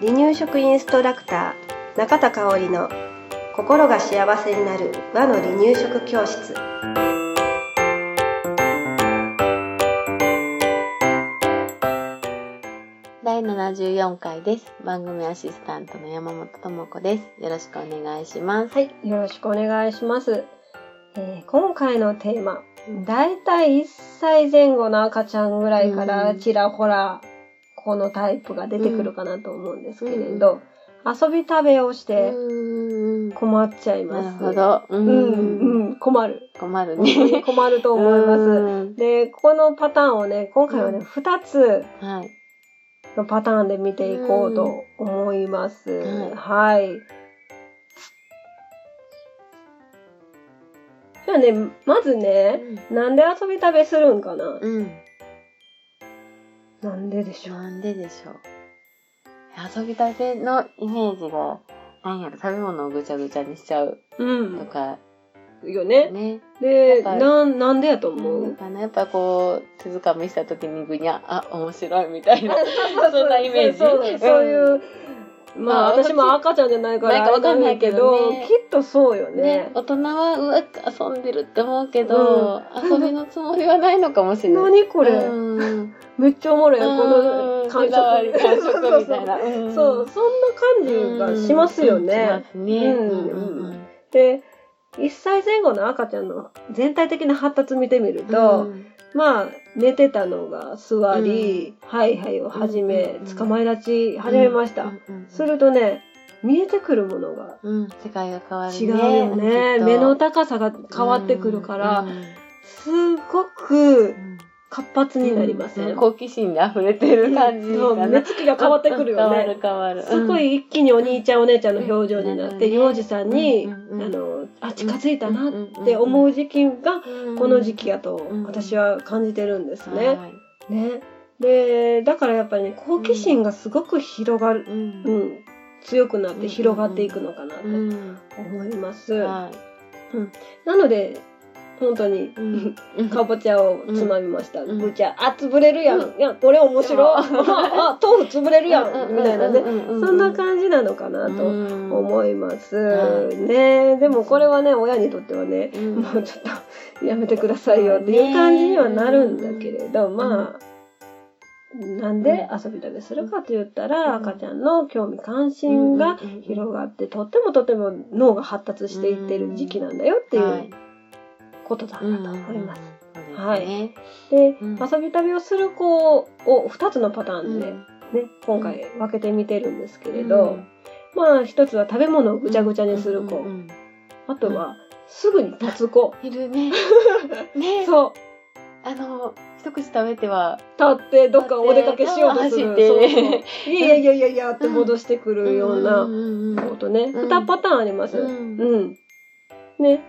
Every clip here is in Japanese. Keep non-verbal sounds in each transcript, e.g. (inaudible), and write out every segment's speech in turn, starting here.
離乳食インストラクター中田香織の心が幸せになる和の離乳食教室第74回です。番組アシスタントの山本智子です。よろしくお願いします。はいよろしくお願いします、えー今回のテーマだいたい1歳前後の赤ちゃんぐらいからうん。ちらほらこのタイプが出てくるかなと思うんですけれど、遊び食べをしうて困っちゃいなます。るほど。ううんうん困る。困るね。(laughs) 困ると思います。うん。でこのパターンをね今回はね、うん。2つはい。のパターンで見ていこうと思います。うん。はい。じゃあね、まずね、なんで遊び食べするんかな、うん。なんででしょう？なんででしょう？遊びたてのイメージが、なんやろ、食べ物をぐちゃぐちゃにしちゃううとか、ん。よね。ね。で、やっぱりなん、なんでやとな思う？んかな、やっぱこう、手づかみした時にぐにゃ、あ、面白いみたいな。(laughs) そんなイメージそうそうそういう、まあまあ私も赤ちゃんじゃないからわかんないけどねきっとそうよねね、。大人はうわ遊んでるって思うけど、遊びのつもりはないのかもしれない。何これ、うんめっちゃおもろい。こうんの感手触り感触みたいな。そう、そんな感じがしますよね。うんしますね。うんうんで、1歳前後の赤ちゃんの全体的な発達見てみると、うんまあ、寝てたのが座り、ハイハイを始め、うん捕まえ立ち始めました。うんうんするとね、見えてくるものがうん、世界が変わるね。違うよね。目の高さが変わってくるから、うんすごくうん活発になりません、うん。好奇心で溢れてる感じそうかな。目つきが変わってくるよね。変わる変わる。すごい一気にお兄ちゃんお姉ちゃんの表情になって、うん。幼児さんに、うん。うん。あの、あ、近づいたなっってて思う時期が、うん。この時期やとうん。私は感じてるんですね。はい。ね。で、だからやっぱりね、好奇心がすごく広がる、ううん。ん、強くなって広がっていくのかなとうん。思います。はなので、本当に、いうん。かぼちゃをつまみました。うん。ぐちゃ、あ、潰れるやん。うん。いや、これ面白あ、あ豆腐潰れるやん。みたいなね。ねそんな感じなのかなと思思います。はい。ね。でもこれはね、親にとってはね、うん。もうちょっとやめてくださいよっていう感じにはなるんだけれど、まあ、なんで遊び食べするかと言ったら、うん。赤ちゃんの興味関心が広がって、とってもとても脳が発達していってる時期なんだよっていうことだなと思います。はいねで、うん遊び旅をする子を2つのパターンで、うんね、今回分けてみてるんですけれど、まあ一つは食べ物をぐちゃぐちゃにする子、うんうんうんあとはすぐに立つ子。(laughs) いるねね (laughs) そう。あの一口食べては立ってどっかお出かけしようとする。そうそういやいやいやいやって戻してくるようなうんうんことね。うん2パターンあります。ううんん。ね。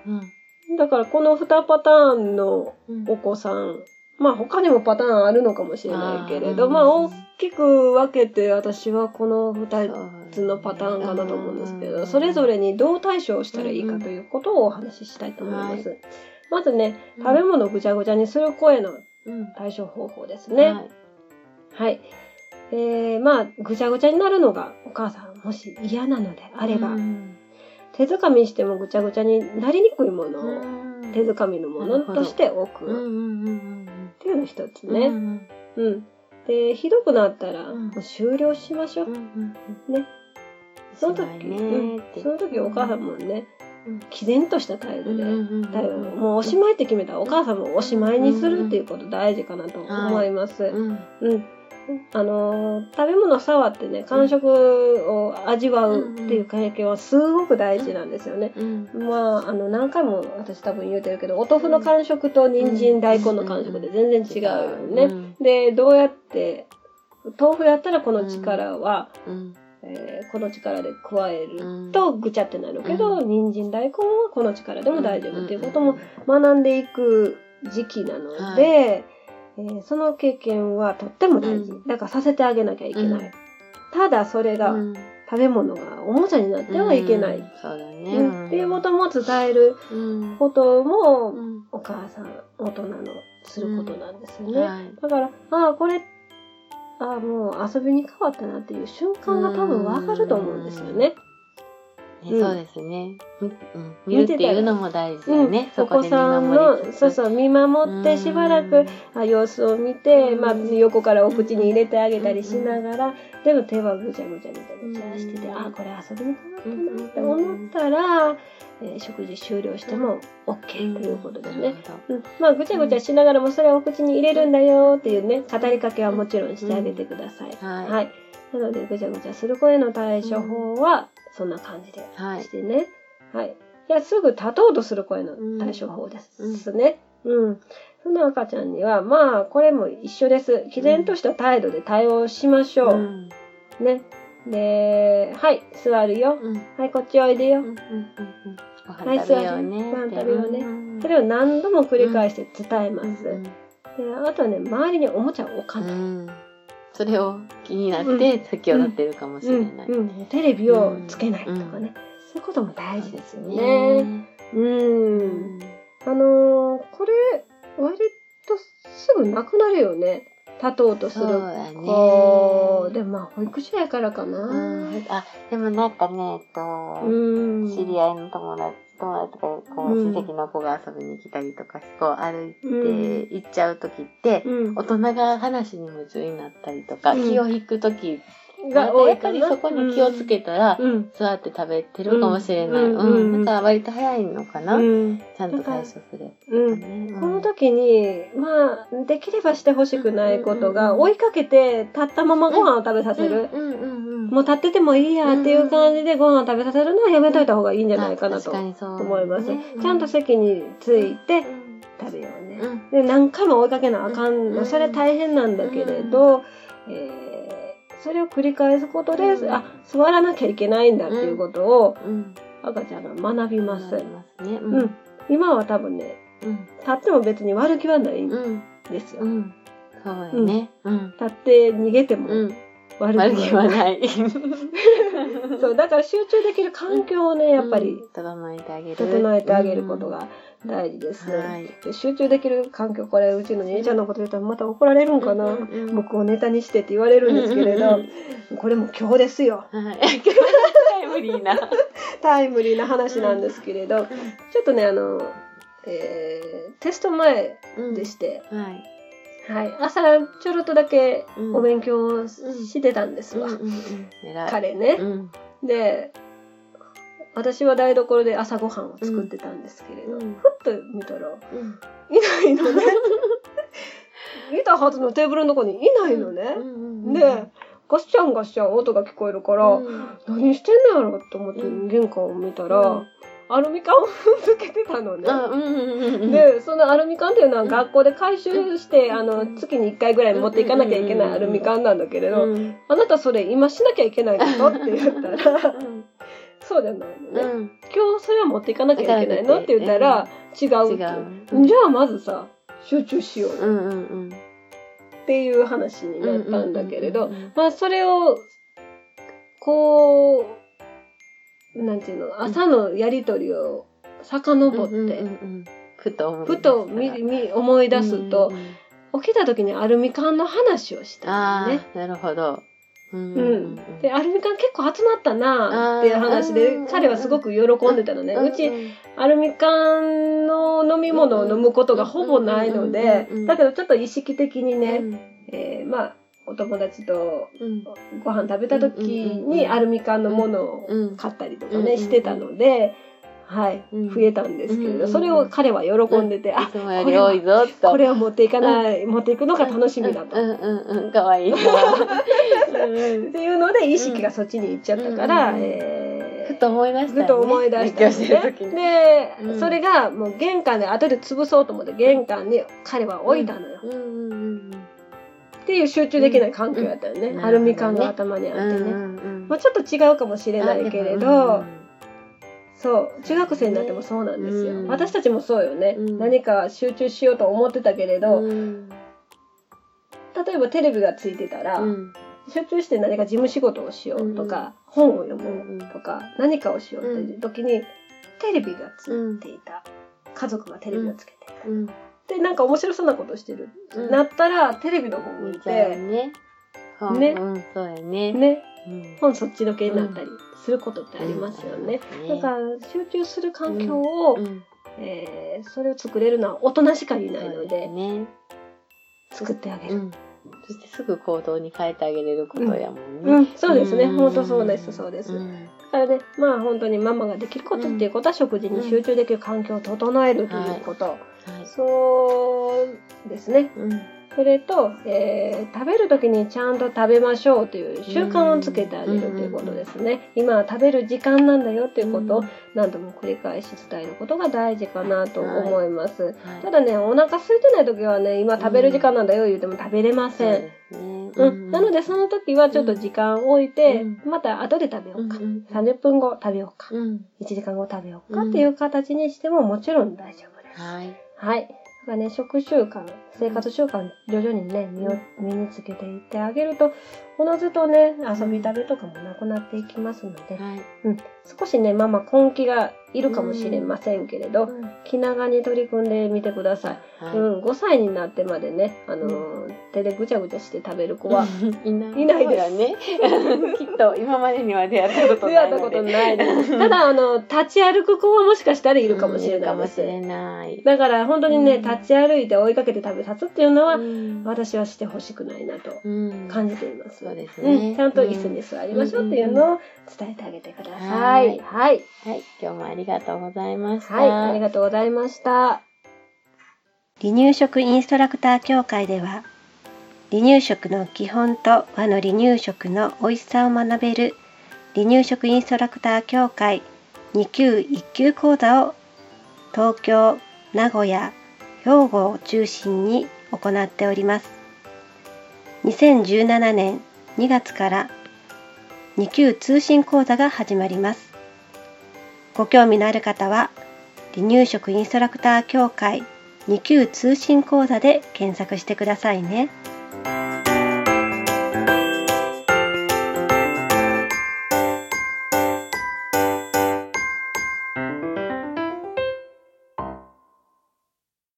うんだからこの2パターンのうん。お子さん、まあ他にもパターンあるのかもしれないけれど、あーまあ大きく分けて私はこの2そうつのパターンかなと思うんですけど、うんそれぞれにどう対処をしたらいいかということをお話ししたいと思います。まずね、食べ物をぐちゃぐちゃにする声のうん。対処方法ですね。はい。はい。えー、まあ、ぐちゃぐちゃになるのがお母さんもし嫌なのであれば、うん手づかみしてもぐちゃぐちゃになりにくいもの。をうん。手づかみのものとして置く。っていうの一つうんね。うん。うん。で、ひどくなったら、うん。もう終了しましょう。ね。その時、うん。その時お母さんもね、うん。毅然とした態度で、うん対応もうおしまいって決めたらお母さんもおしまいにするっていうこと大事かなと思います。うん。うん。あのー食べ物を触ってね、感触を味わうっていう経験はすごく大事なんですよね。うんまあ、あの、何回も私多分言うてるけど、お豆腐の感触と人参、大根の感触で全然違うよね。うんで、どうやって、豆腐やったらこの力は、うん。えーこの力で加えるうん。とぐちゃってなるけど、う人参、大根はこの力でも大丈夫っていうことも学んでいく時期なので、はいえーその経験はとっても大事。うん。だからさせてあげなきゃいけない。うん。ただそれが、うん。食べ物がおもちゃになってはいけない。うん。そうだね。うん。っていうことも伝えるうん。ことも、うん。お母さん、大人のすることなんですよね。はい。だから、ああ、これっあもう遊びに変わったなっていう瞬間が多分わかると思うんですよね。ね、そうですね。うん、見るっていうのも大事よね。うん、お子さんの、そうそう、見守ってしばらく、あ様子を見て、まあ、横からお口に入れてあげたりしながら、でも手はぐちゃぐちゃぐちゃぐちゃしてて、あ、これ遊びに変わったなって思ったら、えー、食事終了しても OK ということでね。うん、まあ、ぐちゃぐちゃしながらもそれをお口に入れるんだよっていうね、語りかけはもちろんしてあげてください。はい。はい。なので、ぐちゃぐちゃする子への対処法は、そんな感じでしてね。はい。いや、すぐ立とうとする子への対処法ですね。うん。その赤ちゃんには、まあ、これも一緒です。毅然とした態度で対応しましょう。うん、ね。で、はい、座るよ。うん、はい、こっちおいでよ。うんうんうんはい、座るよね。ご飯食べようね。それを何度も繰り返して伝えます。であとはね、周りにおもちゃを置かない。それを気になって先を立ってるかもしれない。テレビをつけないとかね。そういうことも大事ですよね。うん。あのー、これ、割とすぐなくなるよね。立とうとする子。ね、でもまあ、保育所やからかな。うん、あ、でもなんかね、えっと、うん、知り合いの友達、友達とか、こう、親戚の子が遊びに来たりとか、こう歩いて行っちゃう時って、うん、大人が話に夢中になったりとか、気を引く時が多いから、そこに気をつけたら、座って食べてるかもしれない。うん。だから割と早いのかな。ちゃんと対処する。この時に、まあ、できればしてほしくないことが、追いかけて、立ったままご飯を食べさせる。もう立っててもいいやっていう感じでご飯を食べさせるのはやめといた方がいいんじゃないかなと思います。ちゃんと席について食べようね。で、何回も追いかけなあかん。それ大変なんだけれど、えーそれを繰り返すことで、うん、あ座らなきゃいけないんだっていうことを、赤ちゃんが学びます。ますね、うん、今は多分ね、立っても別に悪気はないんですよ。そうやね、立って逃げても悪気はない。(laughs) そう、だから集中できる環境をね、やっぱり、整えてあげる。整えてあげることが大事です。はい、で集中できる環境、これ、うちの兄ちゃんのこと言ったらまた怒られるんかな。僕をネタにしてって言われるんですけれど、これも今日ですよ。はい、(laughs) タイムリーな。(laughs) タイムリーな話なんですけれど、ちょっとね、あの、えー、テスト前でして、はいはい、朝ちょろっとだけお勉強してたんですわ、彼ね、で私は台所で朝ごはんを作ってたんですけれど、ふっと見たら、いないのね。(laughs) 見たはずのテーブルのとこにいないのね、でガッシャンガッシャン音が聞こえるから、何してんのやろと思って玄関を見たら、アルミ缶を踏んづけてたのね。で、そのアルミ缶っていうのは学校で回収して、あの、月に1回ぐらい持っていかなきゃいけないアルミ缶なんだけれど、あなたそれ今しなきゃいけないのって言ったら、(laughs) そうじゃないのね、今日それは持っていかなきゃいけないの？って言ったら、違うじゃあまずさ、集中しようっていう話になったんだけれど、まあそれを、こう、なんていうの、朝のやりとりを遡って、ふとふと思い出すと、起きた時にアルミ缶の話をしたね。なるほど。うん、でアルミ缶結構集まったなっていう話で彼はすごく喜んでたのね。うちアルミ缶の飲み物を飲むことがほぼないのでだけどちょっと意識的にね、えー、まあお友達とご飯食べた時にアルミ缶のものを買ったりとかねしてたので。はい、増えたんですけれど、それを彼は喜んでて、あ、これはこれを持っていかない、持っていくのが楽しみだと。かわいい。っていうので意識がそっちに行っちゃったから、えふと思い出した、ふと思い出した、で、それがもう玄関で後で潰そうと思って玄関に彼は置いたのよ。っていう集中できない環境やったよね。アルミ缶が頭にあってね。まあちょっと違うかもしれないけれど、そう。中学生になってもそうなんですよ。私たちもそうよね。何か集中しようと思ってたけれど、例えばテレビがついてたら、集中して何か事務仕事をしようとか、本を読むとか、何かをしようっていう時に、テレビがついていた。家族がテレビをつけていた。で、なんか面白そうなことしてる。なったら、テレビの方向いて、ね。うん、そうやね。ね。本そっちのけになったりすることってありますよね。だから集中する環境を、えー、それを作れるのは大人しかいないので、ね、作ってあげる。そしてすぐ行動に変えてあげれることやもんね。うん、そうですね。本当そうです、そうです。だからね、まあ本当にママができることっていうことは、食事に集中できる環境を整えるということ。はいはい、そうですね。うん。それと、えー、食べる時にちゃんと食べましょうという習慣をつけてあげるということですね。今は食べる時間なんだよということを何度も繰り返し伝えることが大事かなと思います。はい。はい、ただね、お腹空いてない時はね、今食べる時間なんだよ言うても食べれません。うん、なのでその時はちょっと時間を置いて、また後で食べようか、30分後食べようか、1時間後食べようかっていう形にしてももちろん大丈夫です。はい。はい。がね、食習慣、生活習慣、徐々にね、身を身につけていってあげると、おのずとね、遊び食べとかもなくなっていきますので、はい、うん、少しね、ママ根気がいるかもしれませんけれど、うん、気長に取り組んでみてください。はい、うん、5歳になってまでね、あのー、手でぐちゃぐちゃして食べる子は (laughs) いないいないですね。(laughs) きっと今までには出会ったことない。出会ったことないです。ただ、あの、立ち歩く子はもしかしたらいるかもしれないです。かもしれない。だから本当にね、立ち歩いて追いかけて食べさすっていうのは、私はしてほしくないなと感じています。そうですね、ちゃんと椅子に座りましょうっていうのを伝えてあげてください。はい。はい。今日もありがとうございました。はい。ありがとうございました。離乳食インストラクター協会では、離乳食の基本と和の離乳食の美味しさを学べる離乳食インストラクター協会2級1級講座を東京、名古屋、兵庫を中心に行っております。2017年2月から2級通信講座が始まります。ご興味のある方は、離乳食インストラクター協会2級通信講座で検索してくださいね。